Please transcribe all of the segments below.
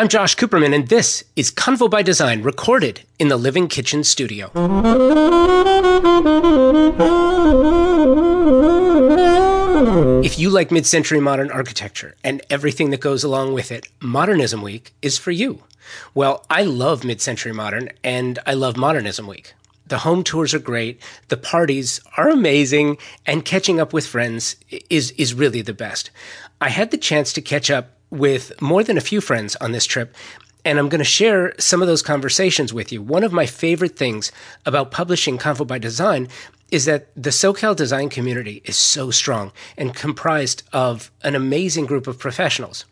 I'm Josh Cooperman, and this is Convo by Design, recorded in the Living Kitchen studio. If you like mid century modern architecture and everything that goes along with it, Modernism Week is for you. Well, I love mid century modern and I love Modernism Week. The home tours are great, the parties are amazing, and catching up with friends is, is really the best. I had the chance to catch up with more than a few friends on this trip, and I'm going to share some of those conversations with you. One of my favorite things about publishing Convo by Design is that the SoCal design community is so strong and comprised of an amazing group of professionals.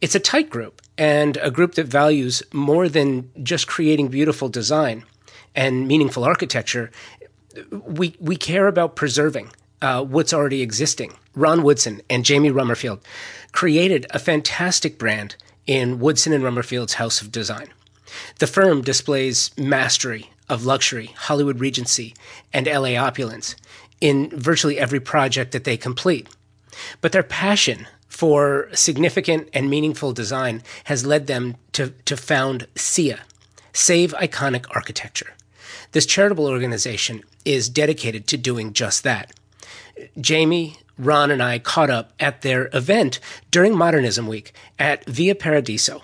It's a tight group and a group that values more than just creating beautiful design and meaningful architecture. We, we care about preserving uh, what's already existing. Ron Woodson and Jamie Rummerfield created a fantastic brand in Woodson and Rummerfield's House of Design. The firm displays mastery of luxury, Hollywood Regency, and LA opulence in virtually every project that they complete. But their passion for significant and meaningful design has led them to, to found SIA, Save Iconic Architecture. This charitable organization is dedicated to doing just that. Jamie, Ron, and I caught up at their event during Modernism Week at Via Paradiso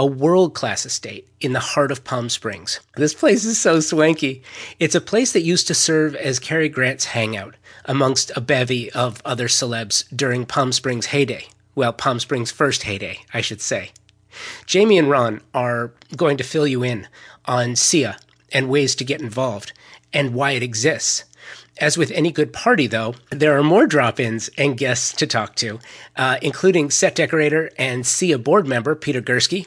a world class estate in the heart of Palm Springs. This place is so swanky. It's a place that used to serve as Cary Grant's hangout amongst a bevy of other celebs during Palm Springs' heyday. Well, Palm Springs' first heyday, I should say. Jamie and Ron are going to fill you in on SIA and ways to get involved and why it exists. As with any good party, though, there are more drop ins and guests to talk to, uh, including set decorator and SIA board member Peter Gursky,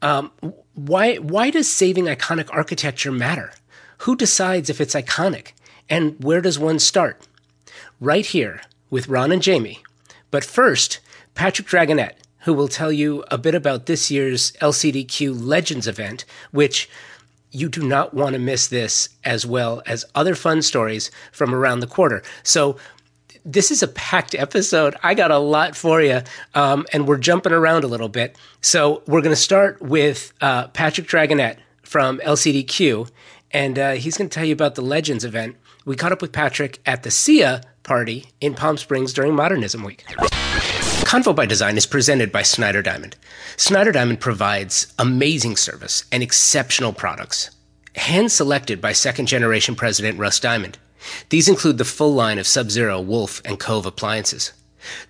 um, why why does saving iconic architecture matter? Who decides if it's iconic, and where does one start? Right here with Ron and Jamie. But first, Patrick Dragonette, who will tell you a bit about this year's LCDQ Legends event, which you do not want to miss this as well as other fun stories from around the quarter. So this is a packed episode. I got a lot for you, um, and we're jumping around a little bit. So we're going to start with uh, Patrick Dragonette from LCDQ, and uh, he's going to tell you about the Legends event. We caught up with Patrick at the SIA party in Palm Springs during Modernism Week. Convo by Design is presented by Snyder Diamond. Snyder Diamond provides amazing service and exceptional products, hand selected by second generation president Russ Diamond. These include the full line of Sub Zero, Wolf, and Cove appliances.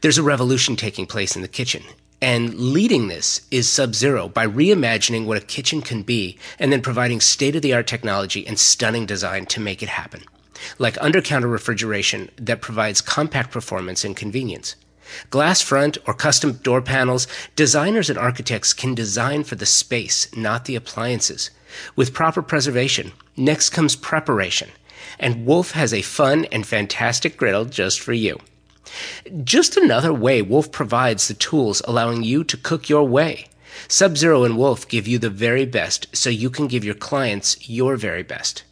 There's a revolution taking place in the kitchen, and leading this is Sub Zero by reimagining what a kitchen can be and then providing state of the art technology and stunning design to make it happen. Like under counter refrigeration that provides compact performance and convenience. Glass front or custom door panels, designers and architects can design for the space, not the appliances. With proper preservation, next comes preparation and Wolf has a fun and fantastic griddle just for you. Just another way Wolf provides the tools allowing you to cook your way. Sub Zero and Wolf give you the very best so you can give your clients your very best.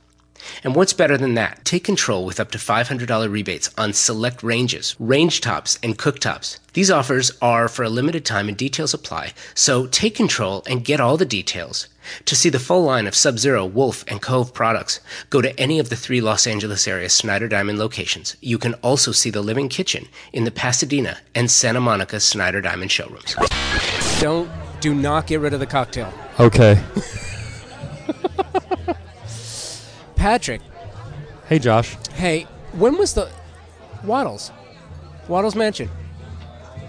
And what's better than that? Take control with up to $500 rebates on select ranges, range tops, and cooktops. These offers are for a limited time and details apply, so take control and get all the details. To see the full line of Sub Zero, Wolf, and Cove products, go to any of the three Los Angeles area Snyder Diamond locations. You can also see the Living Kitchen in the Pasadena and Santa Monica Snyder Diamond showrooms. Don't, do not get rid of the cocktail. Okay. Patrick. Hey, Josh. Hey, when was the Wattles? Wattles Mansion.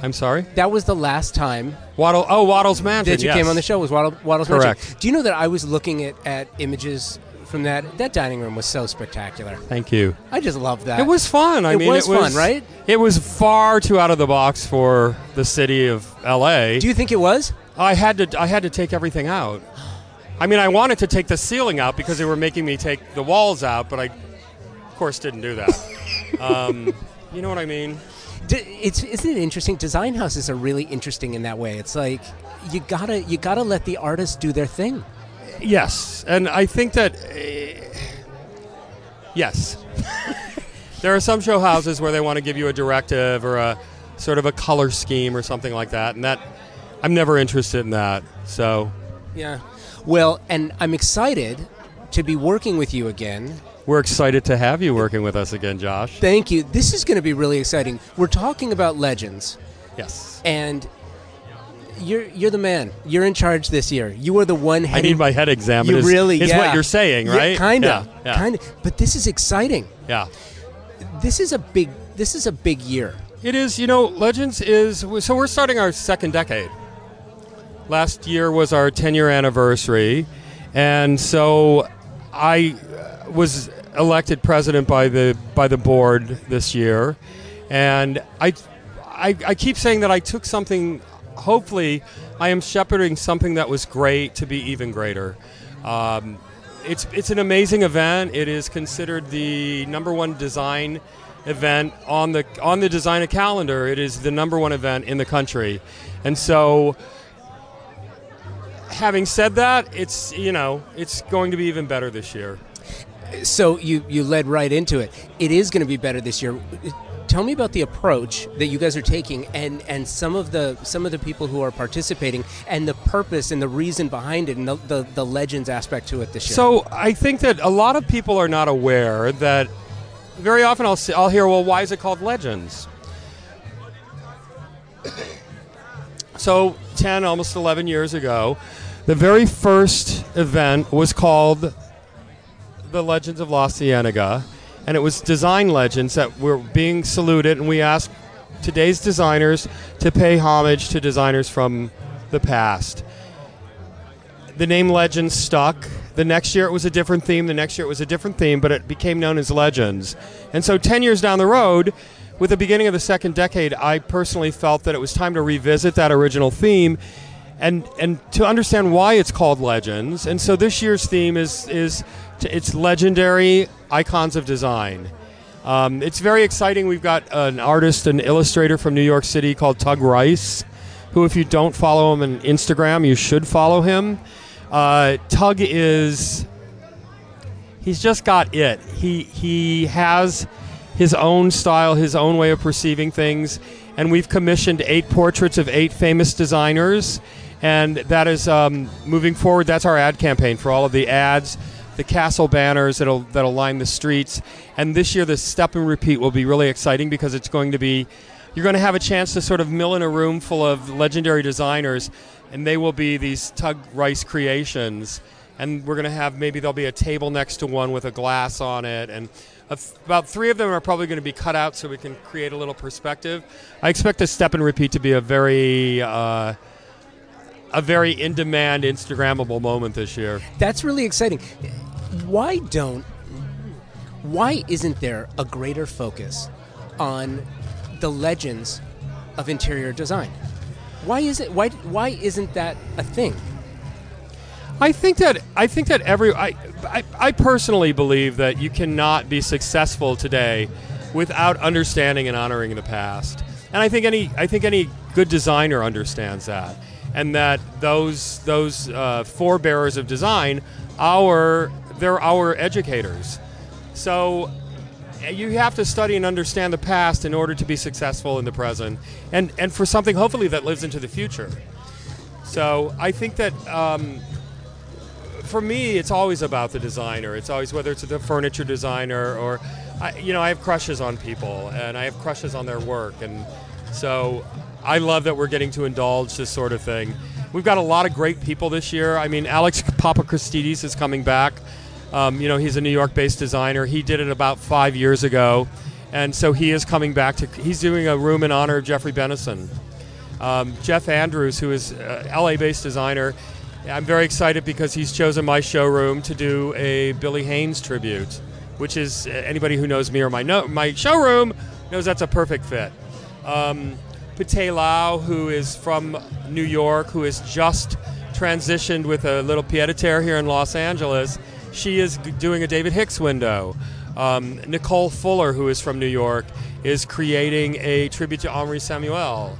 I'm sorry. That was the last time Wattle. Oh, Wattles Mansion. that you yes. came on the show. Was Wattle, Wattles Correct. Mansion? Do you know that I was looking at, at images from that? That dining room was so spectacular. Thank you. I just love that. It was fun. I It mean, was it was fun, right? It was far too out of the box for the city of L.A. Do you think it was? I had to. I had to take everything out. I mean, I wanted to take the ceiling out because they were making me take the walls out, but I, of course, didn't do that. um, you know what I mean? It's isn't it interesting? Design houses are really interesting in that way. It's like you gotta you gotta let the artists do their thing. Yes, and I think that uh, yes, there are some show houses where they want to give you a directive or a sort of a color scheme or something like that, and that I'm never interested in that. So Yeah. Well, and I'm excited to be working with you again. we're excited to have you working with us again, Josh. Thank you. This is going to be really exciting. We're talking about legends, Yes. and you're you're the man. You're in charge this year. You are the one I heading. need my head examined. you is, really, is yeah. what you're saying, Yeah, right? Kinda, Yeah. Yeah. kinda. But this is exciting. yeah. This is a big. This is a big year. It is, you know, Legends is so we're starting our second decade. Last year was our 10 year anniversary, and so I uh, was elected president by the by the board this year, and I, I I keep saying that I took something. Hopefully, I am shepherding something that was great to be even greater. Um, it's it's an amazing event. It is considered the number one design event on the on the designer calendar. It is the number one event in the country, and so. Having said that, it's you know it's going to be even better this year. So you you led right into it. It is going to be better this year. Tell me about the approach that you guys are taking, and, and some of the some of the people who are participating, and the purpose and the reason behind it, and the, the, the legends aspect to it this year. So I think that a lot of people are not aware that very often I'll I'll hear, well, why is it called Legends? So 10, almost 11 years ago, the very first event was called the Legends of La Cienega, and it was design legends that were being saluted, and we asked today's designers to pay homage to designers from the past the name Legends stuck. The next year it was a different theme. The next year it was a different theme, but it became known as Legends. And so 10 years down the road, with the beginning of the second decade, I personally felt that it was time to revisit that original theme and and to understand why it's called Legends. And so this year's theme is is t- it's legendary icons of design. Um, it's very exciting. We've got an artist, an illustrator from New York City called Tug Rice, who, if you don't follow him on Instagram, you should follow him. Uh, Tug is he's just got it. He he has his own style, his own way of perceiving things, and we've commissioned eight portraits of eight famous designers, and that is um, moving forward. That's our ad campaign for all of the ads, the castle banners that'll that'll line the streets, and this year the step and repeat will be really exciting because it's going to be. You're going to have a chance to sort of mill in a room full of legendary designers, and they will be these Tug Rice creations and we're going to have maybe there'll be a table next to one with a glass on it and about three of them are probably going to be cut out so we can create a little perspective i expect the step and repeat to be a very uh, a very in-demand instagrammable moment this year That's really exciting. Why don't why isn't there a greater focus on the legends of interior design? Why is it why why isn't that a thing? I think that I think that every I, I I personally believe that you cannot be successful today without understanding and honoring the past. And I think any I think any good designer understands that, and that those those uh, forebearers of design, our they're our educators. So uh, you have to study and understand the past in order to be successful in the present, and and for something hopefully that lives into the future. So I think that. Um, for me, it's always about the designer. It's always whether it's the furniture designer or, I, you know, I have crushes on people and I have crushes on their work, and so I love that we're getting to indulge this sort of thing. We've got a lot of great people this year. I mean, Alex Papachristidis is coming back. Um, you know, he's a New York-based designer. He did it about five years ago, and so he is coming back to. He's doing a room in honor of Geoffrey Bennison. Um, Jeff Andrews, who is a LA-based designer, I'm very excited because he's chosen my showroom to do a Billy Haines tribute, which is uh, anybody who knows me or my no, my showroom knows that's a perfect fit. Um, Pate Lau, who is from New York, who has just transitioned with a little pied a terre here in Los Angeles, she is doing a David Hicks window. Um, Nicole Fuller, who is from New York, is creating a tribute to Henri Samuel.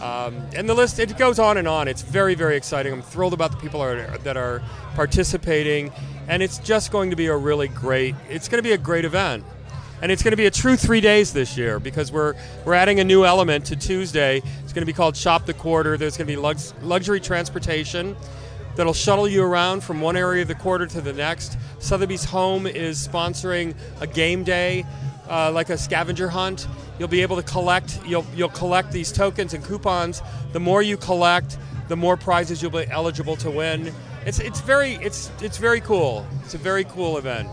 Um, and the list it goes on and on. It's very very exciting. I'm thrilled about the people are, that are participating, and it's just going to be a really great. It's going to be a great event. And it's going to be a true three days this year because we're we're adding a new element to Tuesday. It's going to be called Shop the Quarter. There's going to be lux- luxury transportation that'll shuttle you around from one area of the quarter to the next. Sotheby's Home is sponsoring a game day, uh, like a scavenger hunt. You'll be able to collect. You'll you'll collect these tokens and coupons. The more you collect, the more prizes you'll be eligible to win. It's it's very it's it's very cool. It's a very cool event.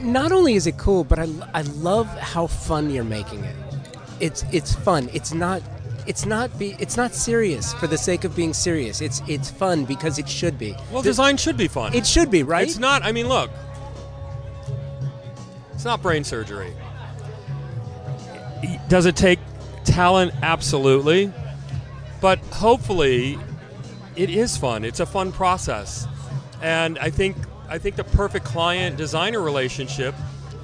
Not only is it cool, but I, I love how fun you're making it. It's it's fun. It's not it's not be it's not serious for the sake of being serious. It's it's fun because it should be. Well, There's- design should be fun. It should be right. It's not. I mean, look. It's not brain surgery. Does it take talent? Absolutely. But hopefully, it is fun. It's a fun process, and I think I think the perfect client designer relationship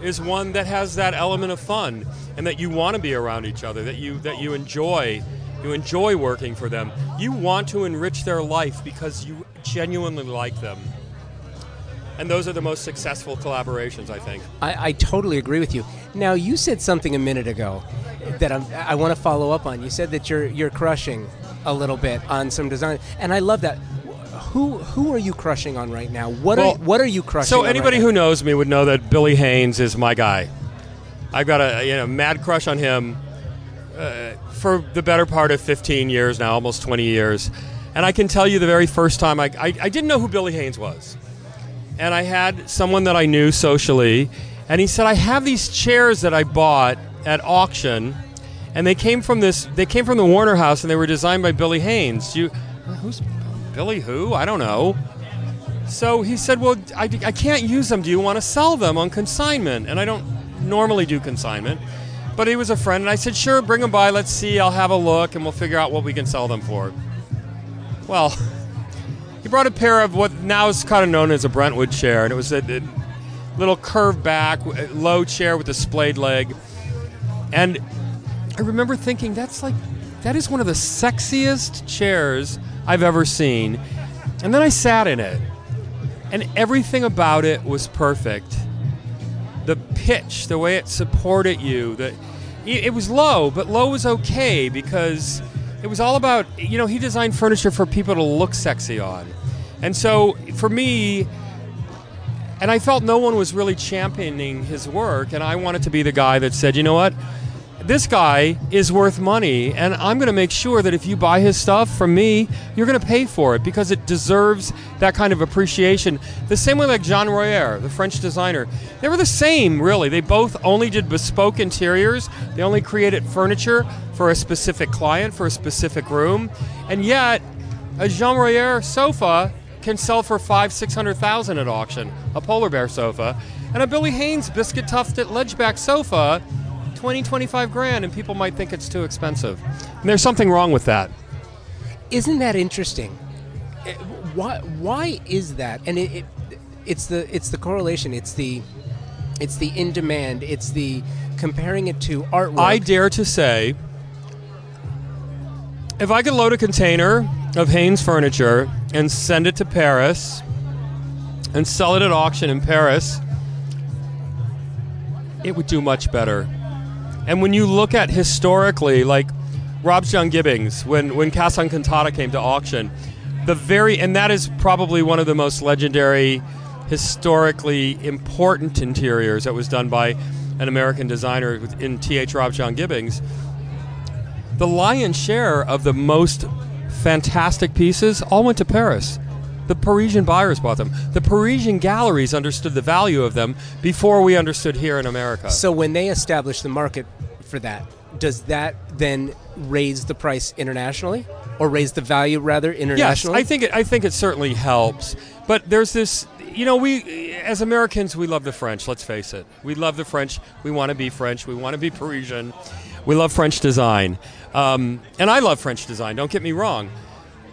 is one that has that element of fun and that you want to be around each other. That you that you enjoy. You enjoy working for them. You want to enrich their life because you genuinely like them. And those are the most successful collaborations, I think. I, I totally agree with you. Now you said something a minute ago that I'm, I want to follow up on. You said that you're you're crushing a little bit on some design, and I love that. Who who are you crushing on right now? What Well, are what are you crushing? So on right anybody now? who knows me would know that Billy Haines is my guy. I've got a you know mad crush on him uh, for the better part of 15 years now, almost 20 years. And I can tell you the very first time I, I, I didn't know who Billy Haines was. And I had someone that I knew socially, and he said, I have these chairs that I bought at auction, and they came from this they came from the Warner House and they were designed by Billy Haines. You who's Billy who? I don't know. So he said, Well, I, I can't use them. Do you want to sell them on consignment? And I don't normally do consignment. But he was a friend, and I said, Sure, bring them by. Let's see. I'll have a look, and we'll figure out what we can sell them for. Well, he brought a pair of what now is kind of known as a Brentwood chair, and it was a, a little curved back, low chair with a splayed leg. And I remember thinking, that's like, that is one of the sexiest chairs I've ever seen. And then I sat in it, and everything about it was perfect. The pitch, the way it supported you, the, it, it was low, but low was okay because it was all about, you know, he designed furniture for people to look sexy on. And so for me, and I felt no one was really championing his work, and I wanted to be the guy that said, you know what? This guy is worth money, and I'm going to make sure that if you buy his stuff from me, you're going to pay for it because it deserves that kind of appreciation. The same way like Jean Royère, the French designer. They were the same, really. They both only did bespoke interiors, they only created furniture for a specific client, for a specific room, and yet a Jean Royère sofa can sell for five, six hundred thousand at auction, a polar bear sofa, and a Billy Haines biscuit tufted ledgeback sofa, 20, 25 grand, and people might think it's too expensive. And there's something wrong with that. Isn't that interesting? Eh, Why why is that? And it, it it's the it's the correlation. It's the it's the in demand. It's the comparing it to artwork. I dare to say, if I could load a container of Haines furniture and send it to Paris and sell it at auction in Paris, it would do much better. And when you look at historically, like Robsjohn-Gibbings, when when Casa Encantada came to auction, the very and that is probably one of the most legendary, historically important interiors that was done by an American designer in T.H. Robsjohn-Gibbings. The lion's share of the most fantastic pieces all went to Paris. The Parisian buyers bought them. The Parisian galleries understood the value of them before we understood here in America. So when they establish the market for that, does that then raise the price internationally, or raise the value rather internationally? Yes? I think it, I think it certainly helps. But there's this, you know, we as Americans we love the French. Let's face it, we love the French. We want to be French. We want to be Parisian. We love French design, um, and I love French design. Don't get me wrong.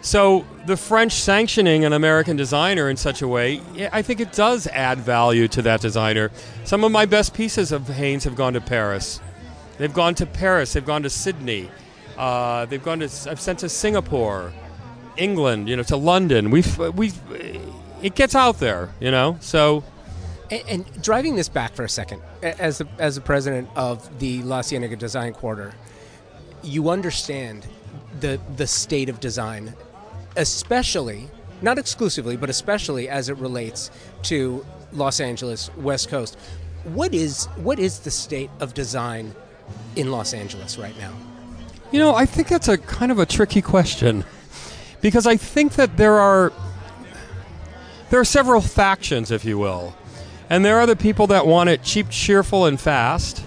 So the French sanctioning an American designer in such a way, I think it does add value to that designer. Some of my best pieces of Haines have gone to Paris. They've gone to Paris. They've gone to Sydney. Uh, they've gone to. I've sent to Singapore, England. You know, to London. We've we've. It gets out there. You know. So And, and driving this back for a second, as the, as the president of the La Cienega Design Quarter, you understand the the state of design, especially not exclusively, but especially as it relates to Los Angeles West Coast. What is what is the state of design in Los Angeles right now? You know, I think that's a kind of a tricky question because I think that there are there are several factions, if you will, and there are the people that want it cheap, cheerful, and fast,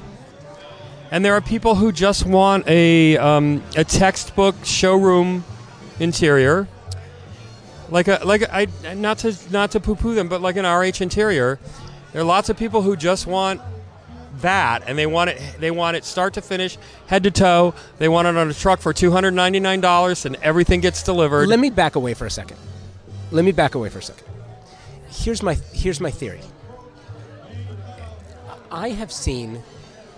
and there are people who just want a um, a textbook showroom interior, like a like a, I not to not to poo poo them, but like an RH interior. There are lots of people who just want that and they want it they want it start to finish head to toe they want it on a truck for $299 and everything gets delivered Let me back away for a second. Let me back away for a second. Here's my here's my theory. I have seen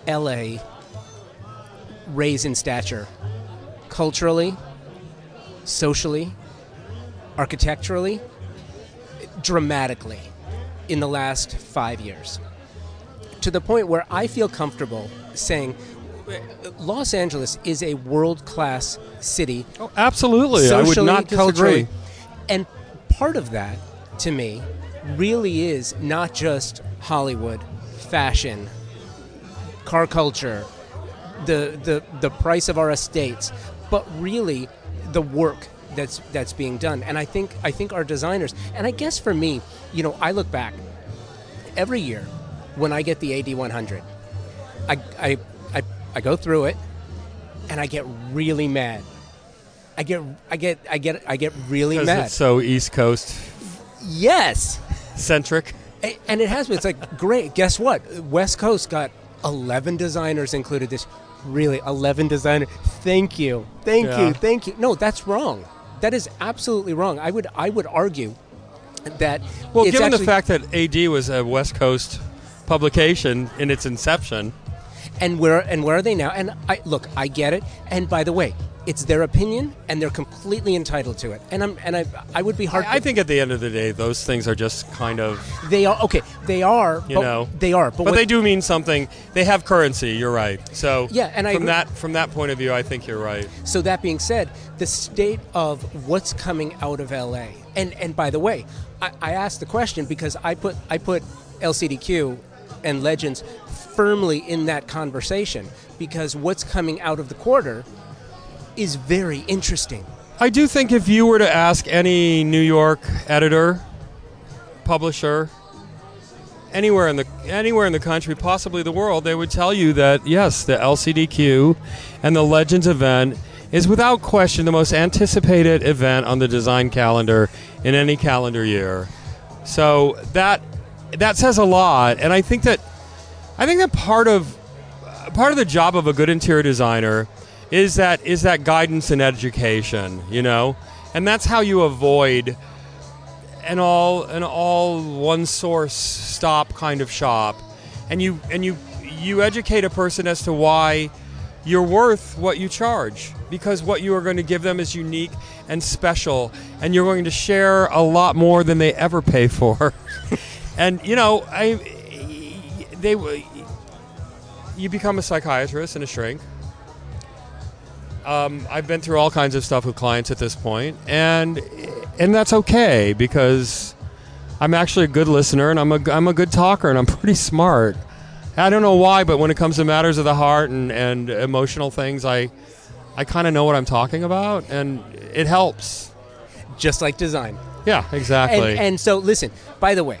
LA raise in stature culturally, socially, architecturally, dramatically in the last 5 years. To the point where I feel comfortable saying Los Angeles is a world-class city oh, absolutely i would not disagree culturally. And part of that, to me, really is not just Hollywood, fashion, car culture, the the the price of our estates, but really the work that's that's being done. And I think I think our designers, and I guess for me, you know, I look back every year when I get the AD 100, I I I, I go through it, and I get really mad. I get I get I get I get really mad. it's so east coast yes. centric And it has been. It's like, great. Guess what? West Coast got 11 designers included this. Really, 11 designers. Thank you. Thank Yeah. you. Thank you. No, that's wrong. That is absolutely wrong. I would I would argue that well given actually- the fact that ad was a west coast publication in its inception and where and where are they now? And I look, I get it. And by the way, it's their opinion, and they're completely entitled to it. And I'm and I I would be hard. I, I think at the end of the day those things are just kind of they are okay. They are. You but know. they are. But, but what- they do mean something they have currency you're right so Yeah, and I from agree. that from that point of view i think you're right So that being said, the state of what's coming out of LA, and and by the way, I, I asked the question because I put I put LCDQ and Legends firmly in that conversation because what's coming out of the quarter is very interesting. I do think if you were to ask any New York editor, publisher, anywhere in the anywhere in the country, possibly the world, they would tell you that yes, the LCDQ and the Legends event is without question the most anticipated event on the design calendar in any calendar year. So that that says a lot, and I think that I think that part of part of the job of a good interior designer is that is that guidance and education, you know, and that's how you avoid an all an all one source stop kind of shop, and you and you you educate a person as to why you're worth what you charge because what you are going to give them is unique and special, and you're going to share a lot more than they ever pay for. and you know, I they you become a psychiatrist and a shrink. Um, I've been through all kinds of stuff with clients at this point, and and that's okay because I'm actually a good listener and I'm a I'm a good talker and I'm pretty smart. I don't know why, but when it comes to matters of the heart and, and emotional things, I I kind of know what I'm talking about, and it helps. Just like design. Yeah, exactly. And, and so, listen. By the way,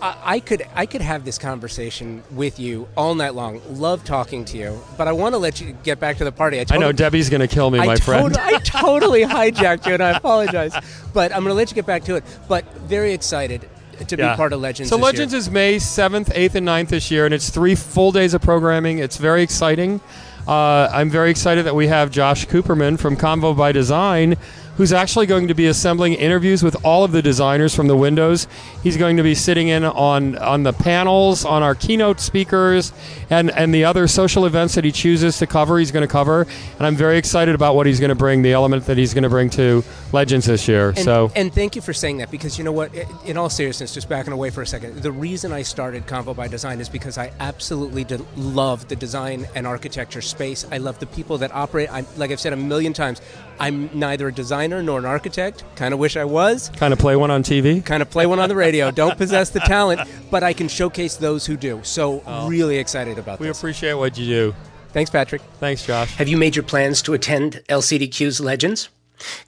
I, I could I could have this conversation with you all night long. Love talking to you, but I want to let you get back to the party. I, I know Debbie's going to kill me, I my friend. I totally hijacked you, and I apologize. But I'm going to let you get back to it. But very excited to be part of Legends. So Legends year. is May 7th, 8th, and 9th this year, and it's three full days of programming. It's very exciting. Uh, I'm very excited that we have Josh Cooperman from Convo by Design, who's actually going to be assembling interviews with all of the designers from the windows. He's going to be sitting in on on the panels, on our keynote speakers, and and the other social events that he chooses to cover. He's going to cover, and I'm very excited about what he's going to bring, the element that he's going to bring to Legends this year. And, so and thank you for saying that because you know what? In all seriousness, just backing away for a second, the reason I started Convo by Design is because I absolutely de- love the design and architecture space. I love the people that operate. I'm, like I've said a million times, I'm neither a designer nor an architect. Kind of wish I was. kind of play one on TV. Kind of play one on the radio. Don't possess the talent, but I can showcase those who do. So really excited about We this. We appreciate what you do. Thanks, Patrick. Thanks, Josh. Have you made your plans to attend LCDQ's Legends?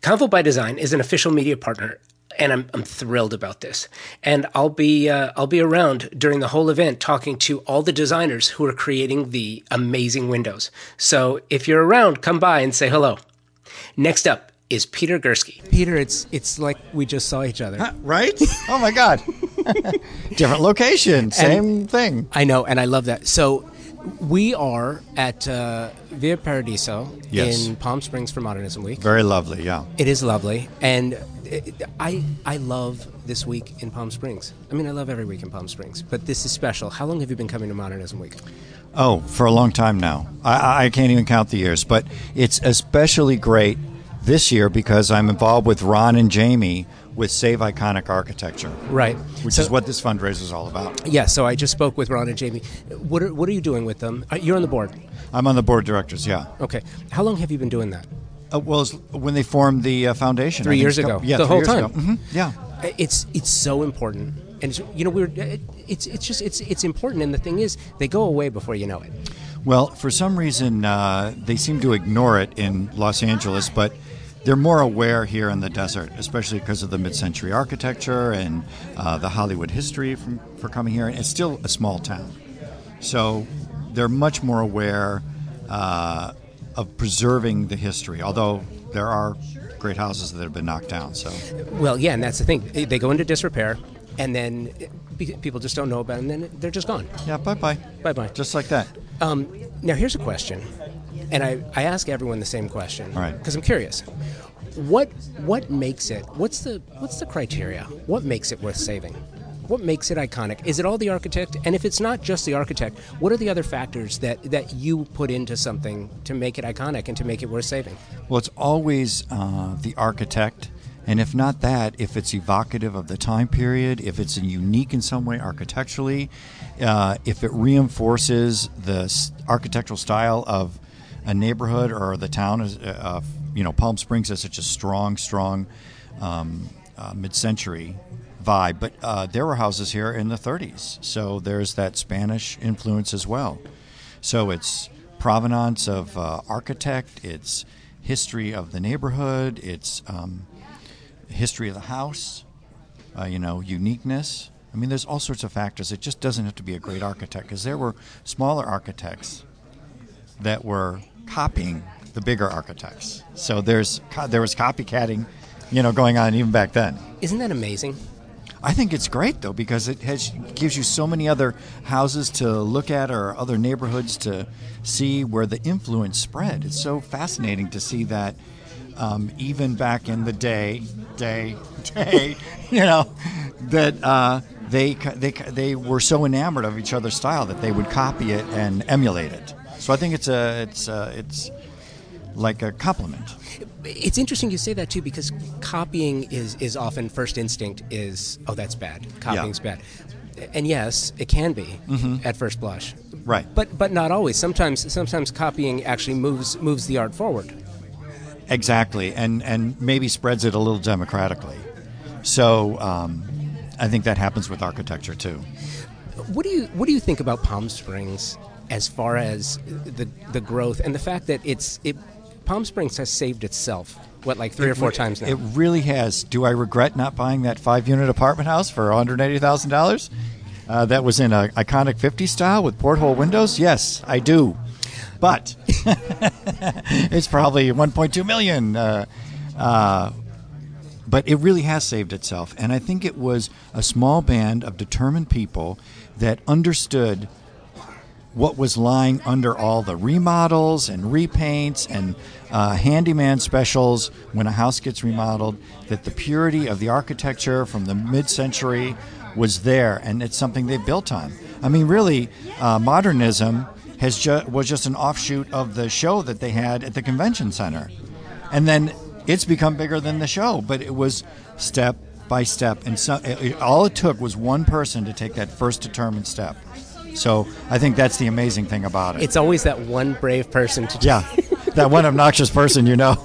Convo by Design is an official media partner, and I'm, I'm thrilled about this. And I'll be uh, I'll be around during the whole event talking to all the designers who are creating the amazing windows. So if you're around, come by and say hello. Next up is Peter Gursky. Peter, it's it's like we just saw each other. Right? Oh my God. Different location, same thing. I know, and I love that. So we are at uh, Via Paradiso Yes. in Palm Springs for Modernism Week. Very lovely, yeah. It is lovely, and it, I I love this week in Palm Springs. I mean, I love every week in Palm Springs, but this is special. How long have you been coming to Modernism Week? Oh, for a long time now. I- I, can't even count the years, but it's especially great this year because I'm involved with Ron and Jamie with Save Iconic Architecture, Right, which So- is what this fundraiser is all about. Yeah, so I just spoke with Ron and Jamie. What are, what are you doing with them? Uh, You're on the board. I'm on the board of directors, yeah. Okay. How long have you been doing that? Uh, well, when they formed the uh, foundation. Three years ago. Yeah, The three whole years time. ago. Mhm, Yeah. Uh, It's it's so important, and it's, you know we're it's it's just it's it's important. And the thing is, they go away before you know it. Well, for some reason, uh, they seem to ignore it in Los Angeles, but they're more aware here in the desert, especially because of the mid-century architecture and uh, the Hollywood history from, for coming here. And it's still a small town, so they're much more aware uh, of preserving the history. Although there are great houses that have been knocked down, so Well, yeah, and that's the thing. They go into disrepair, and then people just don't know about it, and then they're just gone. yeah, bye bye, Bye bye. just like that. Um, now, here's a question, and I, I ask everyone the same question. All right. Because I'm curious. What what makes it? What's the what's the criteria? What makes it worth saving? What makes it iconic? Is it all the architect? And if it's not just the architect, what are the other factors that, that you put into something to make it iconic and to make it worth saving? Well, it's always uh, the architect, and if not that, if it's evocative of the time period, if it's unique in some way architecturally, uh, if it reinforces the architectural style of a neighborhood or the town, uh, you know, Palm Springs has such a strong, strong um, uh, mid-century vibe. But uh, there were houses here in the 30s, so there's that Spanish influence as well. So it's provenance of uh, architect, it's history of the neighborhood, it's um, history of the house, uh, you know, uniqueness. I mean, there's all sorts of factors. It just doesn't have to be a great architect because there were smaller architects that were copying the bigger architects. So there's there was copycatting, you know, going on even back then. Isn't that amazing? I think it's great though because it has gives you so many other houses to look at or other neighborhoods to see where the influence spread. It's so fascinating to see that um, even back in the day, day, day, you know, that uh, they they they were so enamored of each other's style that they would copy it and emulate it. So I think it's a it's a, it's like a compliment. It's interesting you say that too because copying is, is often first instinct is oh that's bad. Copying's bad. And yes it can be at first blush. Right. but but not always. Sometimes sometimes copying actually moves moves the art forward Exactly, and and maybe spreads it a little democratically. So um, I think that happens with architecture too. what do you what do you think about Palm Springs as far as the the growth and the fact that it's it Palm Springs has saved itself what like three or four times now It really has. Do I regret not buying that five-unit apartment house for one hundred eighty thousand dollars? Uh, that was in a iconic 50 style with porthole windows. Yes, I do. But it's probably 1.2 million. Uh, uh, but it really has saved itself. And I think it was a small band of determined people that understood what was lying under all the remodels and repaints and uh, handyman specials when a house gets remodeled, that the purity of the architecture from the mid century was there, and it's something they built on. I mean, really, uh, modernism has ju- was just an offshoot of the show that they had at the convention center, and then it's become bigger than the show. But it was step by step, and so it, it- all it took was one person to take that first determined step. So I think that's the amazing thing about it. It's always that one brave person to yeah, that one obnoxious person, you know.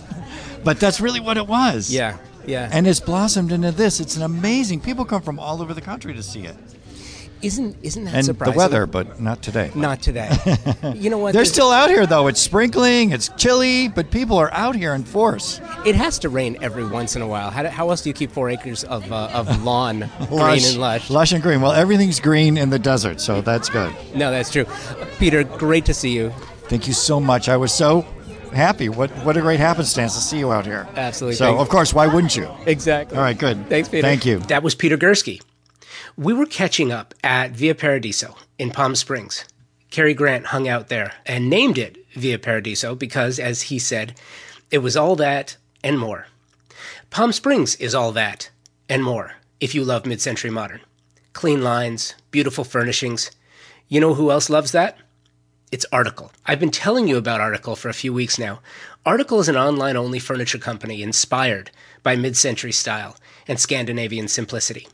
but that's really what it was. Yeah, yeah. And it's blossomed into this. It's an amazing. People come from all over the country to see it. Isn't isn't that And surprising? the weather, but not today. Not today. you know what? They're still out here though. It's sprinkling, it's chilly, but people are out here in force. It has to rain every once in a while. How, do, how else do you keep four acres of, uh, of lawn green and lush? Lush and green. Well, everything's green in the desert, so that's good. No, that's true. Peter, great to see you. Thank you so much. I was so happy. What what a great happenstance to see you out here. Absolutely. So, Thank- of course, why wouldn't you? Exactly. All right, good. Thanks, Peter. Thank you. That was Peter Gursky. We were catching up at Via Paradiso in Palm Springs. Cary Grant hung out there and named it Via Paradiso because, as he said, it was all that and more. Palm Springs is all that and more if you love mid century modern. Clean lines, beautiful furnishings. You know who else loves that? It's Article. I've been telling you about Article for a few weeks now. Article is an online only furniture company inspired by mid century style and Scandinavian simplicity.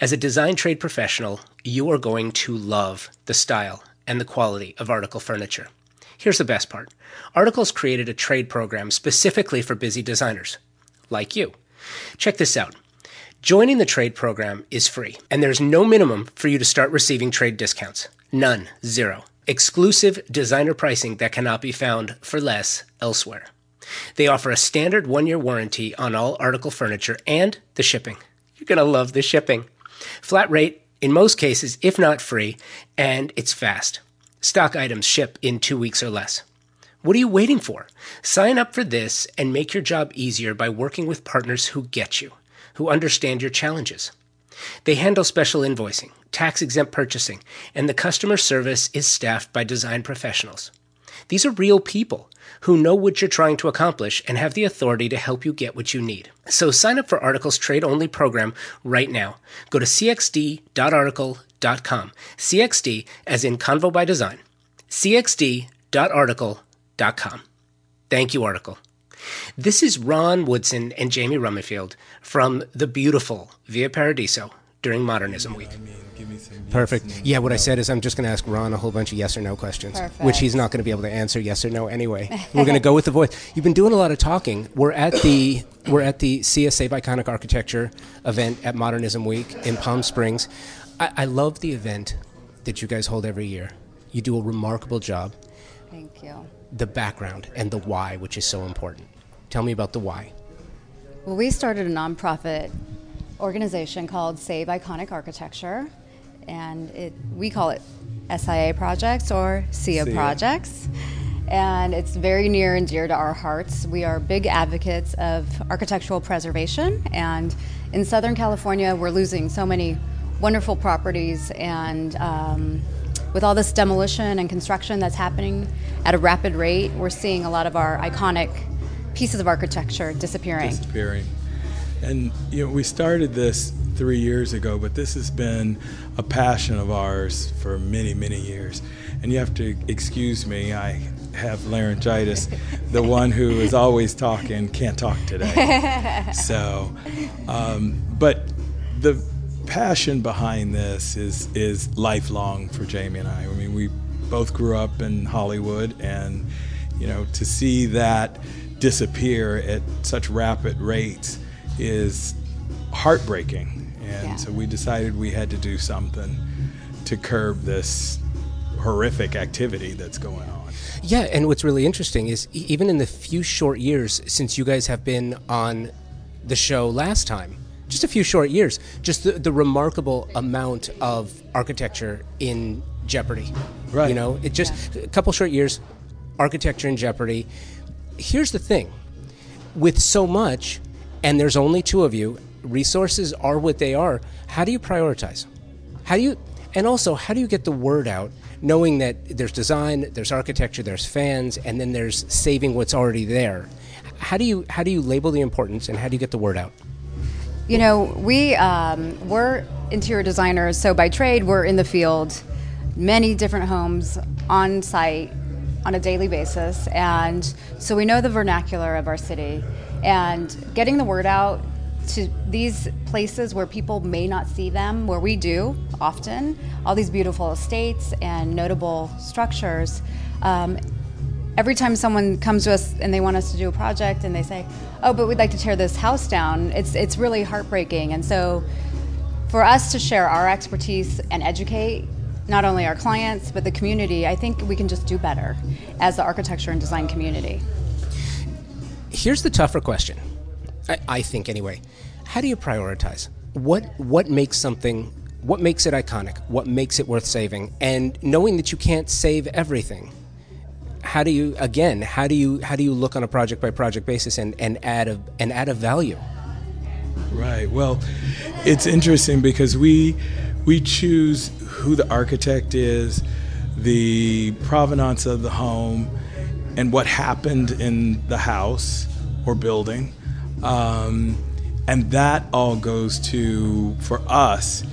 As a design trade professional, you are going to love the style and the quality of Article furniture. Here's the best part Article's created a trade program specifically for busy designers, like you. Check this out. Joining the trade program is free, and there's no minimum for you to start receiving trade discounts. None, zero. Exclusive designer pricing that cannot be found for less elsewhere. They offer a standard one year warranty on all article furniture and the shipping. Going to love the shipping. Flat rate in most cases, if not free, and it's fast. Stock items ship in two weeks or less. What are you waiting for? Sign up for this and make your job easier by working with partners who get you, who understand your challenges. They handle special invoicing, tax exempt purchasing, and the customer service is staffed by design professionals. These are real people who know what you're trying to accomplish and have the authority to help you get what you need. So sign up for Article's trade only program right now. Go to cxd.article.com. CXD as in Convo by Design. cxd.article.com. Thank you, Article. This is Ron Woodson and Jamie Rummerfield from the beautiful Via Paradiso during Modernism Week. Perfect. Yeah, what I said is I'm just going to ask Ron a whole bunch of yes or no questions, which he's not going to be able to answer yes or no anyway. We're going to go with the voice. You've been doing a lot of talking. We're at the we're at the CSA Iconic Architecture event at Modernism Week in Palm Springs. I, I love the event that you guys hold every year. You do a remarkable job. Thank you. The background and the why, which is so important. Tell me about the why. Well, we started a nonprofit organization called Save Iconic Architecture, and it we call it SIA projects or SIA, projects. And it's very near and dear to our hearts. We are big advocates of architectural preservation, and in Southern California, we're losing so many wonderful properties. And um, with all this demolition and construction that's happening at a rapid rate, we're seeing a lot of our iconic pieces of architecture disappearing. disappearing. And you know, we started this three years ago, but this has been a passion of ours for many, many years. And you have to excuse me, I have laryngitis. the one who is always talking can't talk today. so, um, but the passion behind this is is lifelong for Jamie and I. I mean, we both grew up in Hollywood, and you know, to see that disappear at such rapid rates is heartbreaking. And Yeah. so we decided we had to do something to curb this horrific activity that's going on. Yeah, and what's really interesting is e- even in the few short years since you guys have been on the show last time, just a few short years, just the, the remarkable amount of architecture in jeopardy. Right. You know, it just a couple short years, architecture in jeopardy. Here's the thing with so much, and there's only two of you, resources are what they are. How do you prioritize? How do you, And also, how do you get the word out, knowing that there's design, there's architecture, there's fans, and then there's saving what's already there? How do you how do you label the importance, and how do you get the word out? You know, we um, we're interior designers, so by trade we're in the field, many different homes on site on a daily basis, and so we know the vernacular of our city, and getting the word out to these places where people may not see them, where we do often, all these beautiful estates and notable structures. Um, every time someone comes to us and they want us to do a project and they say, "Oh, but we'd like to tear this house down," it's it's really heartbreaking. And so, for us to share our expertise and educate not only our clients but the community, I think we can just do better as the architecture and design community. Here's the tougher question. I, I think anyway. How do you prioritize? What what makes something what makes it iconic? What makes it worth saving? And knowing that you can't save everything. How do you again, how do you how do you look on a project by project basis and, and add a and add a value? Right. Well, it's interesting because we we choose who the architect is, the provenance of the home, and what happened in the house or building. Um, and that all goes to, for us,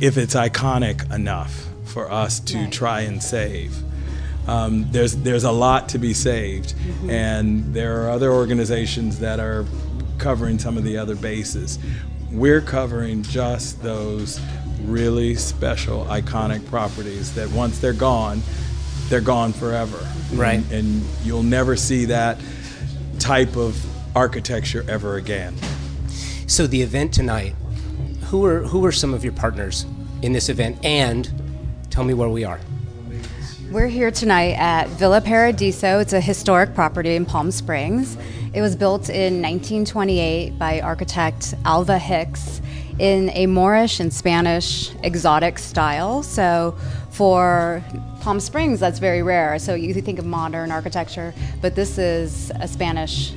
if it's iconic enough for us to Right. try and save. Um, there's there's a lot to be saved, and there are other organizations that are covering some of the other bases. We're covering just those really special, iconic properties that once they're gone, they're gone forever. Right. And, and you'll never see that type of architecture ever again. So the event tonight, who are who are some of your partners in this event and tell me where we are. We're here tonight at Villa Paradiso. It's a historic property in Palm Springs. It was built in 1928 by architect Alvah Hicks in a Moorish and Spanish exotic style. So, for Palm Springs, that's very rare. So, you think of modern architecture, but this is a Spanish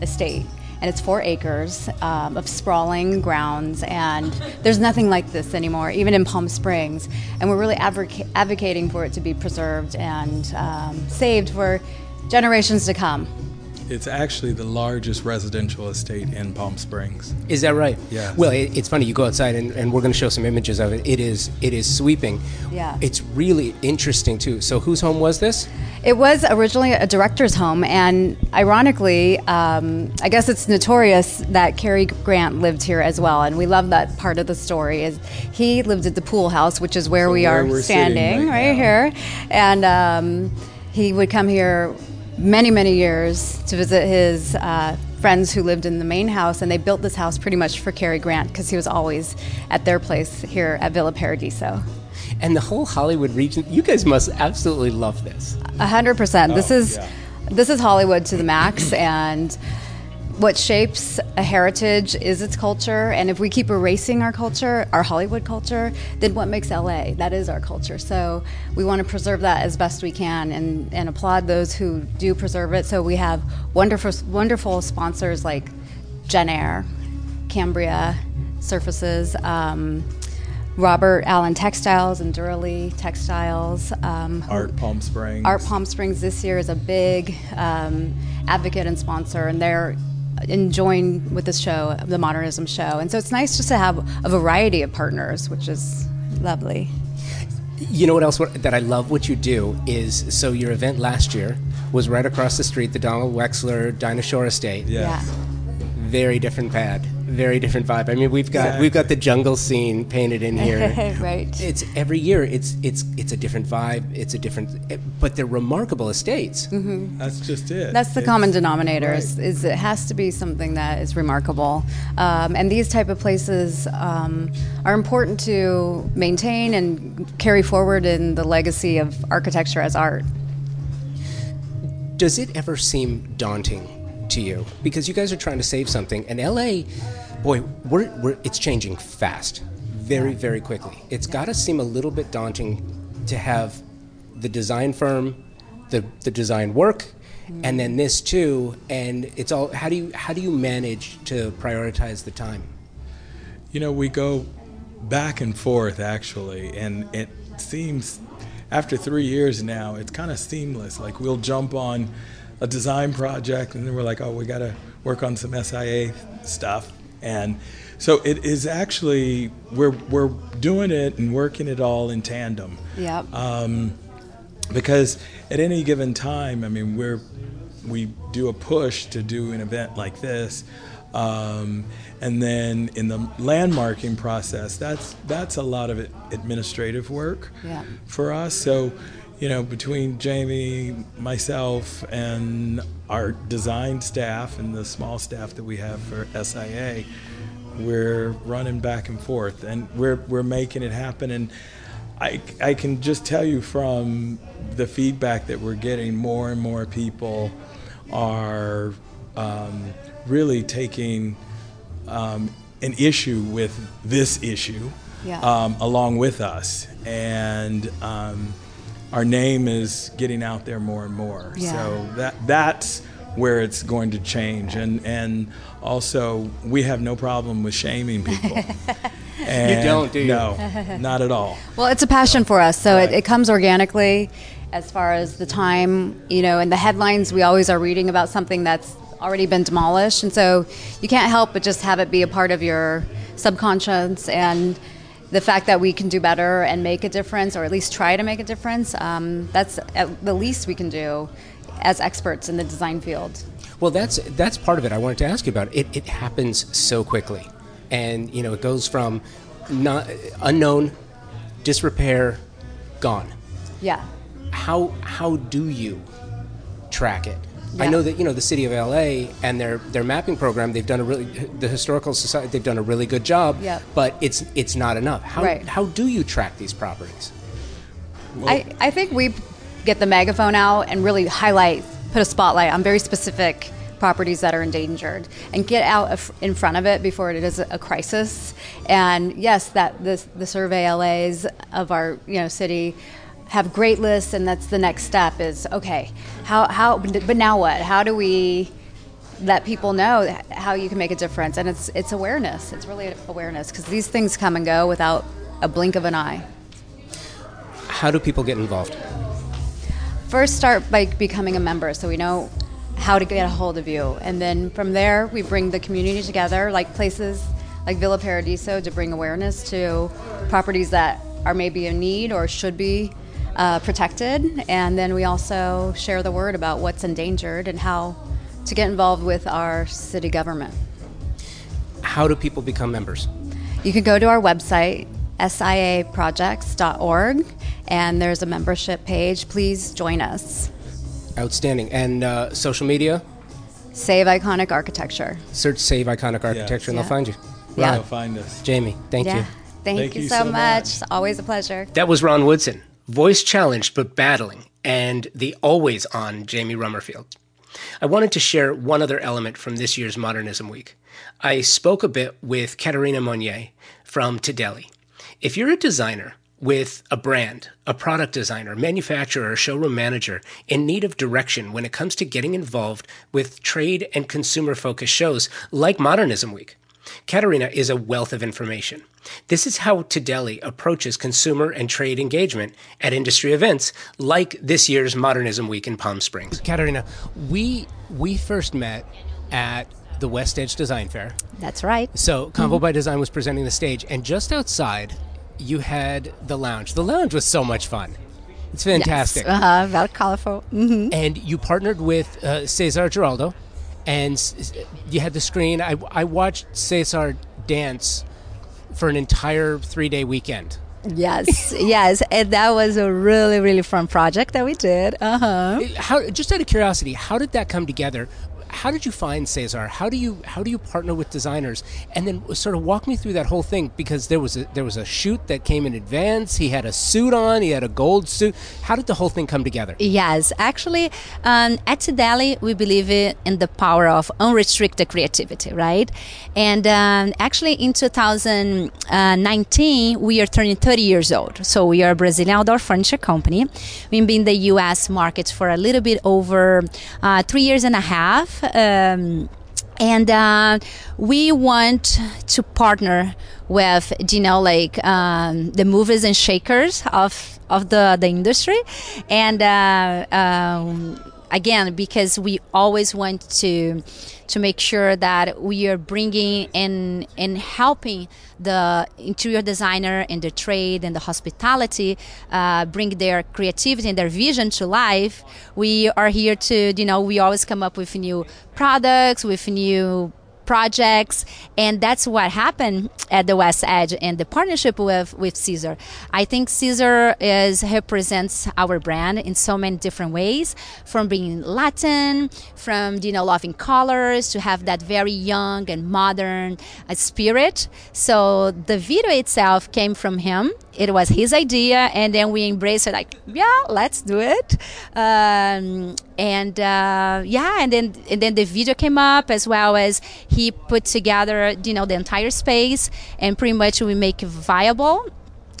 estate. And it's four acres um, of sprawling grounds, and there's nothing like this anymore, even in Palm Springs. And we're really advoca- advocating for it to be preserved and um, saved for generations to come. It's actually the largest residential estate in Palm Springs. Is that right? Yes. Well, it, it's funny. You go outside, and, and we're going to show some images of it. It is it is sweeping. Yeah. It's really interesting too. So, whose home was this? It was originally a director's home, and ironically, um, I guess it's notorious that Cary Grant lived here as well, and we love that part of the story. Is he lived at the pool house, which is where So we where are standing right right, here, and um, he would come here many, many years to visit his. Uh, Friends who lived in the main house, and they built this house pretty much for Cary Grant because he was always at their place here at Villa Paradiso. And the whole Hollywood region. You guys must absolutely love this. A hundred percent. This Oh, is yeah. this is Hollywood to the max, and what shapes a heritage is its culture. And if we keep erasing our culture, our Hollywood culture, then what makes LA? That is our culture. So we want to preserve that as best we can, and, and applaud those who do preserve it. So we have wonderful wonderful sponsors like Jenn-Air, Cambria Surfaces. Um, Robert Allen Textiles and Duralee Textiles. Um, Art Palm Springs. Art Palm Springs this year is a big um, advocate and sponsor, and they're enjoying with this show, the Modernism show. And so it's nice just to have a variety of partners, which is lovely. You know what else what- that I love what you do is so your event last year was right across the street, the Donald Wexler Dinah Shore Estate. Yes. Very different pad, very different vibe. I mean, we've got Exactly. we've got the jungle scene painted in here. Right. It's every year. It's it's it's a different vibe. It's a different, but they're remarkable estates. That's just it. That's the It's- common denominator. right. Is, is it has to be something that is remarkable, um, and these type of places um, are important to maintain and carry forward in the legacy of architecture as art. Does it ever seem daunting to you? Because you guys are trying to save something, and LA, boy, we're, we're it's changing fast, very very quickly. It's got to seem a little bit daunting to have the design firm, the the design work, mm. and then this too. And it's all how do you how do you manage to prioritize the time? You know, we go back and forth actually, and it seems after three years now, it's kind of seamless. Like we'll jump on a design project, and then we're like, oh, we got to work on some SIA stuff, and so it is actually we're we're doing it and working it all in tandem. Yep. Um, because at any given time, I mean, we're we do a push to do an event like this, um, and then in the landmarking process, that's that's a lot of administrative work Yeah. for us. So, you know, between Jamie, myself, and our design staff and the small staff that we have for SIA, we're running back and forth, and we're we're making it happen. And I I can just tell you from the feedback that we're getting, more and more people are um, really taking um, an issue with this issue Yeah. um, along with us, and um, our name is getting out there more and more. Yeah. So that that's where it's going to change, and and also we have no problem with shaming people. And you don't, do you? No, not at all. Well, it's a passion for us, so Right. it, it comes organically. As far as the time, you know, in the headlines, we always are reading about something that's already been demolished, and so you can't help but just have it be a part of your subconscious and the fact that we can do better and make a difference, or at least try to make a difference. Um, that's at the least we can do as experts in the design field. Well, that's that's part of it. I wanted to ask you about it. It happens so quickly, and you know it goes from not unknown, disrepair, gone. Yeah. How how do you track it? I know that you know the city of LA and their their mapping program. They've done a really the historical society. They've done a really good job. Yep. But it's it's not enough. How Right. how do you track these properties? I, I think we get the megaphone out and really highlight, put a spotlight on very specific properties that are endangered and get out in front of it before it is a crisis. And yes, that the, the survey LAs of our you know city have great lists, and that's the next step is okay, how, how but now what? How do we let people know how you can make a difference? And it's, it's awareness. It's really awareness because these things come and go without a blink of an eye. How do people get involved? first start by becoming a member so we know how to get a hold of you and then from there we bring the community together like places like villa paradiso to bring awareness to properties that are maybe in need or should be uh, protected and then we also share the word about what's endangered and how to get involved with our city government How do people become members? you can go to our website siaprojects.org and there's a membership page please join us Outstanding. And uh, social media? save iconic architecture Search Save Iconic Architecture and Yeah. they'll find you. Yeah. They'll find us. Jamie, thank yeah. you. Thank, Thank you, you so, so much. much. Always a pleasure. That was Ron Woodson, voice challenged but battling, and the always on Jamie Rummerfield. I wanted to share one other element from this year's Modernism Week. I spoke a bit with Katerina Monnier from Tidelli. If you're a designer with a brand, a product designer, manufacturer, or showroom manager in need of direction when it comes to getting involved with trade and consumer focused shows like Modernism Week, Katerina is a wealth of information. This is how Tidelli approaches consumer and trade engagement at industry events like this year's Modernism Week in Palm Springs. Katerina, we we first met at the West Edge Design Fair. That's right. So Convo by Design was presenting the stage, and just outside, you had the lounge. The lounge was so much fun. It's fantastic. Yes. Uh-huh, very colorful. hmm And you partnered with uh, Cesar Giraldo, and you had the screen. I, I watched Cesar dance for an entire three day weekend. Yes, yes, and that was a really, really fun project that we did. Uh huh. How, just out of curiosity, how did that come together? How did you find Cesar? How do you how do you partner with designers? And then sort of walk me through that whole thing because there was a there was a shoot that came in advance. He had a suit on. He had a gold suit. How did the whole thing come together? Yes, actually, um, at Tidelli, we believe in the power of unrestricted creativity, right? And um, actually, in 2019, we are turning 30 years old. So we are a Brazilian outdoor furniture company. We've been in the U.S. market for a little bit over uh, three years and a half. Um, and uh, we want to partner with you know like um, the movers and shakers of of the the industry. And uh, um, again because we always want to to make sure that we are bringing and and helping the interior designer and the trade and the hospitality uh, bring their creativity and their vision to life. We are here to you know we always come up with new products with new projects and that's what happened at the west edge and the partnership with with cesar. I think cesar is represents our brand in so many different ways from being latin from you know loving colors to have that very young and modern uh, spirit. So the video itself came from him it was his idea and then we embraced it like yeah let's do it. Um, and uh, yeah and then and then the video came up as well as he put together you know the entire space and pretty much we make it viable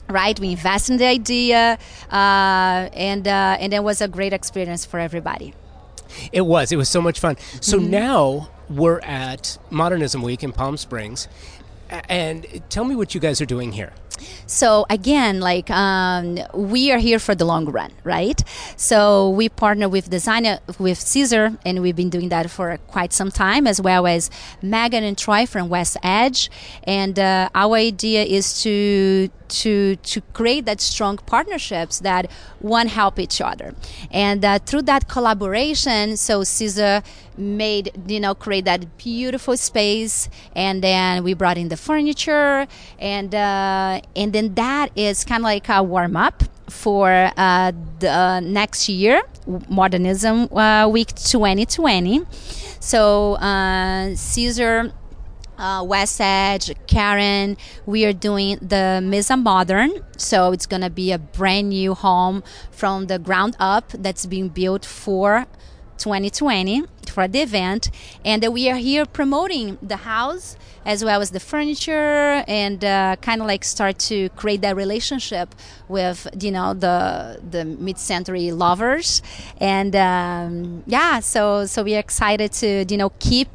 right? We invest in the idea uh, and uh, and it was a great experience for everybody. It was. It was so much fun. So mm-hmm. now we're at modernism week in palm springs and tell me what you guys are doing here so again, like um, we are here for the long run, right? So we partner with designer with Cesar, and we've been doing that for quite some time, as well as Megan and Troy from West Edge. And uh, our idea is to to to create that strong partnerships that one help each other and uh, through that collaboration so cesar made you know create that beautiful space and then we brought in the furniture and uh, and then that is kind of like a warm up for uh, the next year modernism uh, week 2020 so uh, cesar uh, West Edge, Karen. We are doing the Mesa Modern, so it's gonna be a brand new home from the ground up that's being built for 2020 for the event, and we are here promoting the house as well as the furniture and uh, kind of like start to create that relationship with you know the the mid-century lovers. And um, yeah so so we're excited to you know keep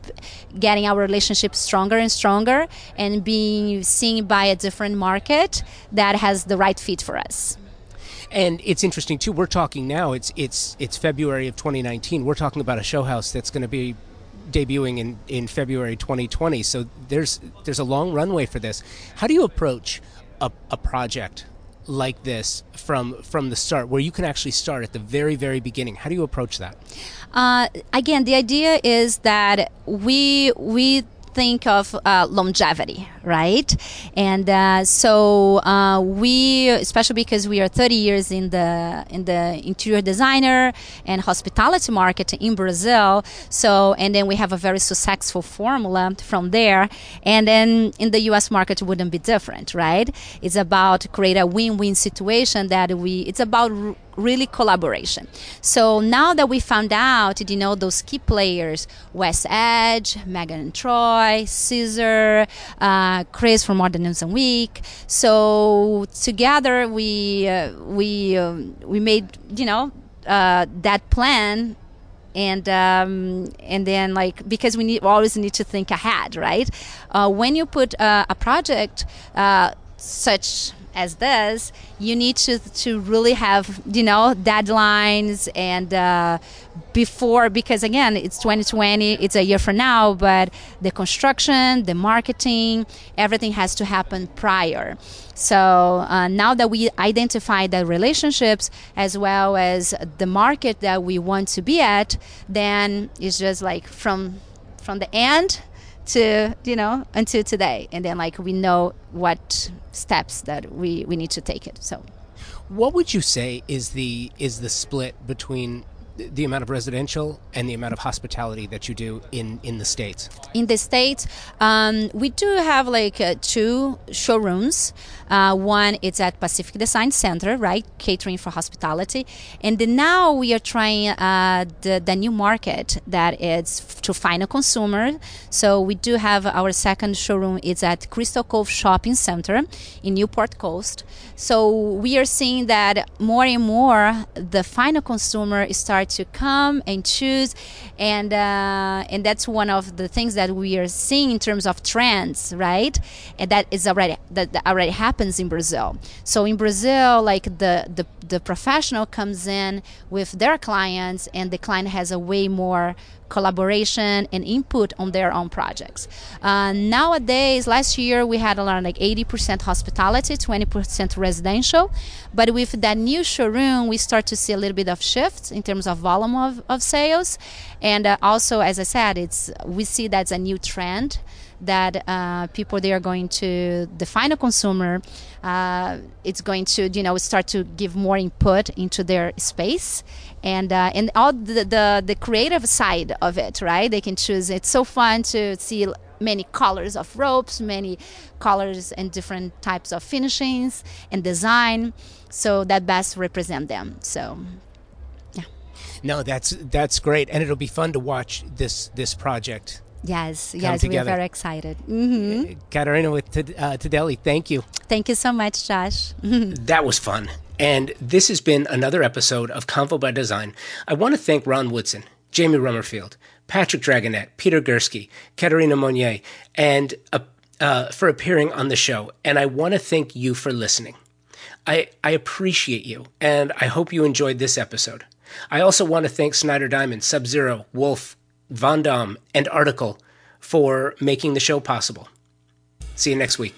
getting our relationship stronger and stronger and being seen by a different market that has the right fit for us and it's interesting too. We're talking now. It's it's it's February of 2019. We're talking about a show house that's going to be debuting in, in February 2020. So there's there's a long runway for this. How do you approach a, a project like this from from the start, where you can actually start at the very very beginning? How do you approach that? Uh, again, the idea is that we we think of uh, longevity, right? And uh, so uh, we, especially because we are 30 years in the in the interior designer and hospitality market in Brazil. So and then we have a very successful formula from there. And then in the U.S. market wouldn't be different, right? It's about create a win-win situation that we. It's about really collaboration. So now that we found out, you know, those key players, West Edge, Megan and Troy, Cesar, uh, Chris from Modernism Week. So together we uh, we um, we made you know uh, that plan and um, and then like because we need we always need to think ahead, right? Uh, when you put uh, a project uh, such as this, you need to to really have you know deadlines and uh, before because again it's 2020, it's a year from now, but the construction, the marketing, everything has to happen prior. So uh, now that we identify the relationships as well as the market that we want to be at, then it's just like from from the end to you know until today. And then like we know what steps that we we need to take it so. What would you say is the is the split between the amount of residential and the amount of hospitality that you do in in the states in the states um, we do have like uh, two showrooms. Uh, one it's at pacific design center right? Catering for hospitality. And then now we are trying uh, the, the new market that is to final consumer. So we do have our second showroom. It's at crystal cove shopping center in newport coast. So we are seeing that more and more the final consumer start to come and choose, and uh, and that's one of the things that we are seeing in terms of trends, right? And that is already that, that already happens in Brazil. So in Brazil, like the the the professional comes in with their clients, and the client has a way more collaboration and input on their own projects. Uh, nowadays, last year we had around like 80% hospitality, 20% residential, but with that new showroom, we start to see a little bit of shift in terms of volume of, of sales, and uh, also, as I said, it's we see that's a new trend that uh, people they are going to the final consumer uh, it's going to you know start to give more input into their space. And uh, and all the, the the creative side of it right? They can choose. It's so fun to see many colors of ropes many colors and different types of finishings and design. So that best represent them. So yeah. No that's that's great. And it'll be fun to watch this this project Yes, yes, we're very excited. Mm-hmm. Catarina with uh, Tidelli, thank you. Thank you so much, Josh. that was fun. And this has been another episode of Convo by Design. I want to thank Ron Woodson, Jamie Rummerfield, Patrick Dragonette, Peter Gursky, Katerina Monnier, and uh, uh, for appearing on the show. And I want to thank you for listening. I, I appreciate you, and I hope you enjoyed this episode. I also want to thank Snyder Diamond, Sub Zero, Wolf, Vondom, and Article for making the show possible. See you next week.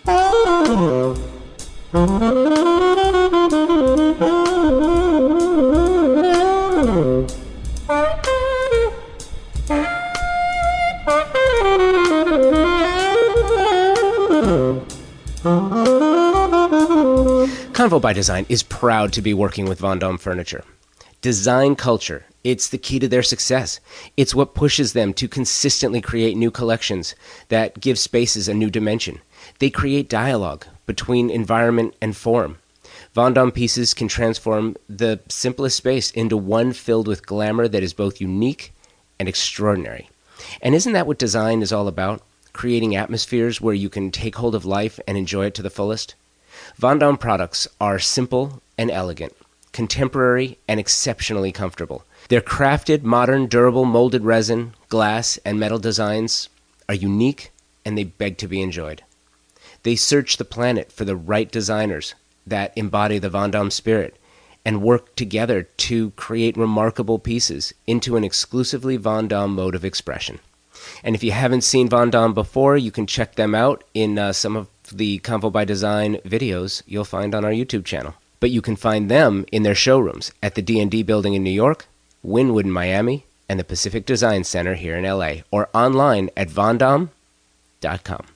Convo by Design is proud to be working with Vondom Furniture. Design culture, it's the key to their success. It's what pushes them to consistently create new collections that give spaces a new dimension. They create dialogue between environment and form. Vondom pieces can transform the simplest space into one filled with glamour that is both unique and extraordinary. And isn't that what design is all about? Creating atmospheres where you can take hold of life and enjoy it to the fullest? Vondom products are simple and elegant, contemporary and exceptionally comfortable. Their crafted, modern, durable molded resin, glass, and metal designs are unique and they beg to be enjoyed. They search the planet for the right designers that embody the Vondom spirit and work together to create remarkable pieces into an exclusively Vondom mode of expression. And if you haven't seen Vondom before, you can check them out in uh, some of the Convo by Design videos you'll find on our YouTube channel. But you can find them in their showrooms at the D&D building in New York, Wynwood in Miami, and the Pacific Design Center here in LA, or online at vondom.com.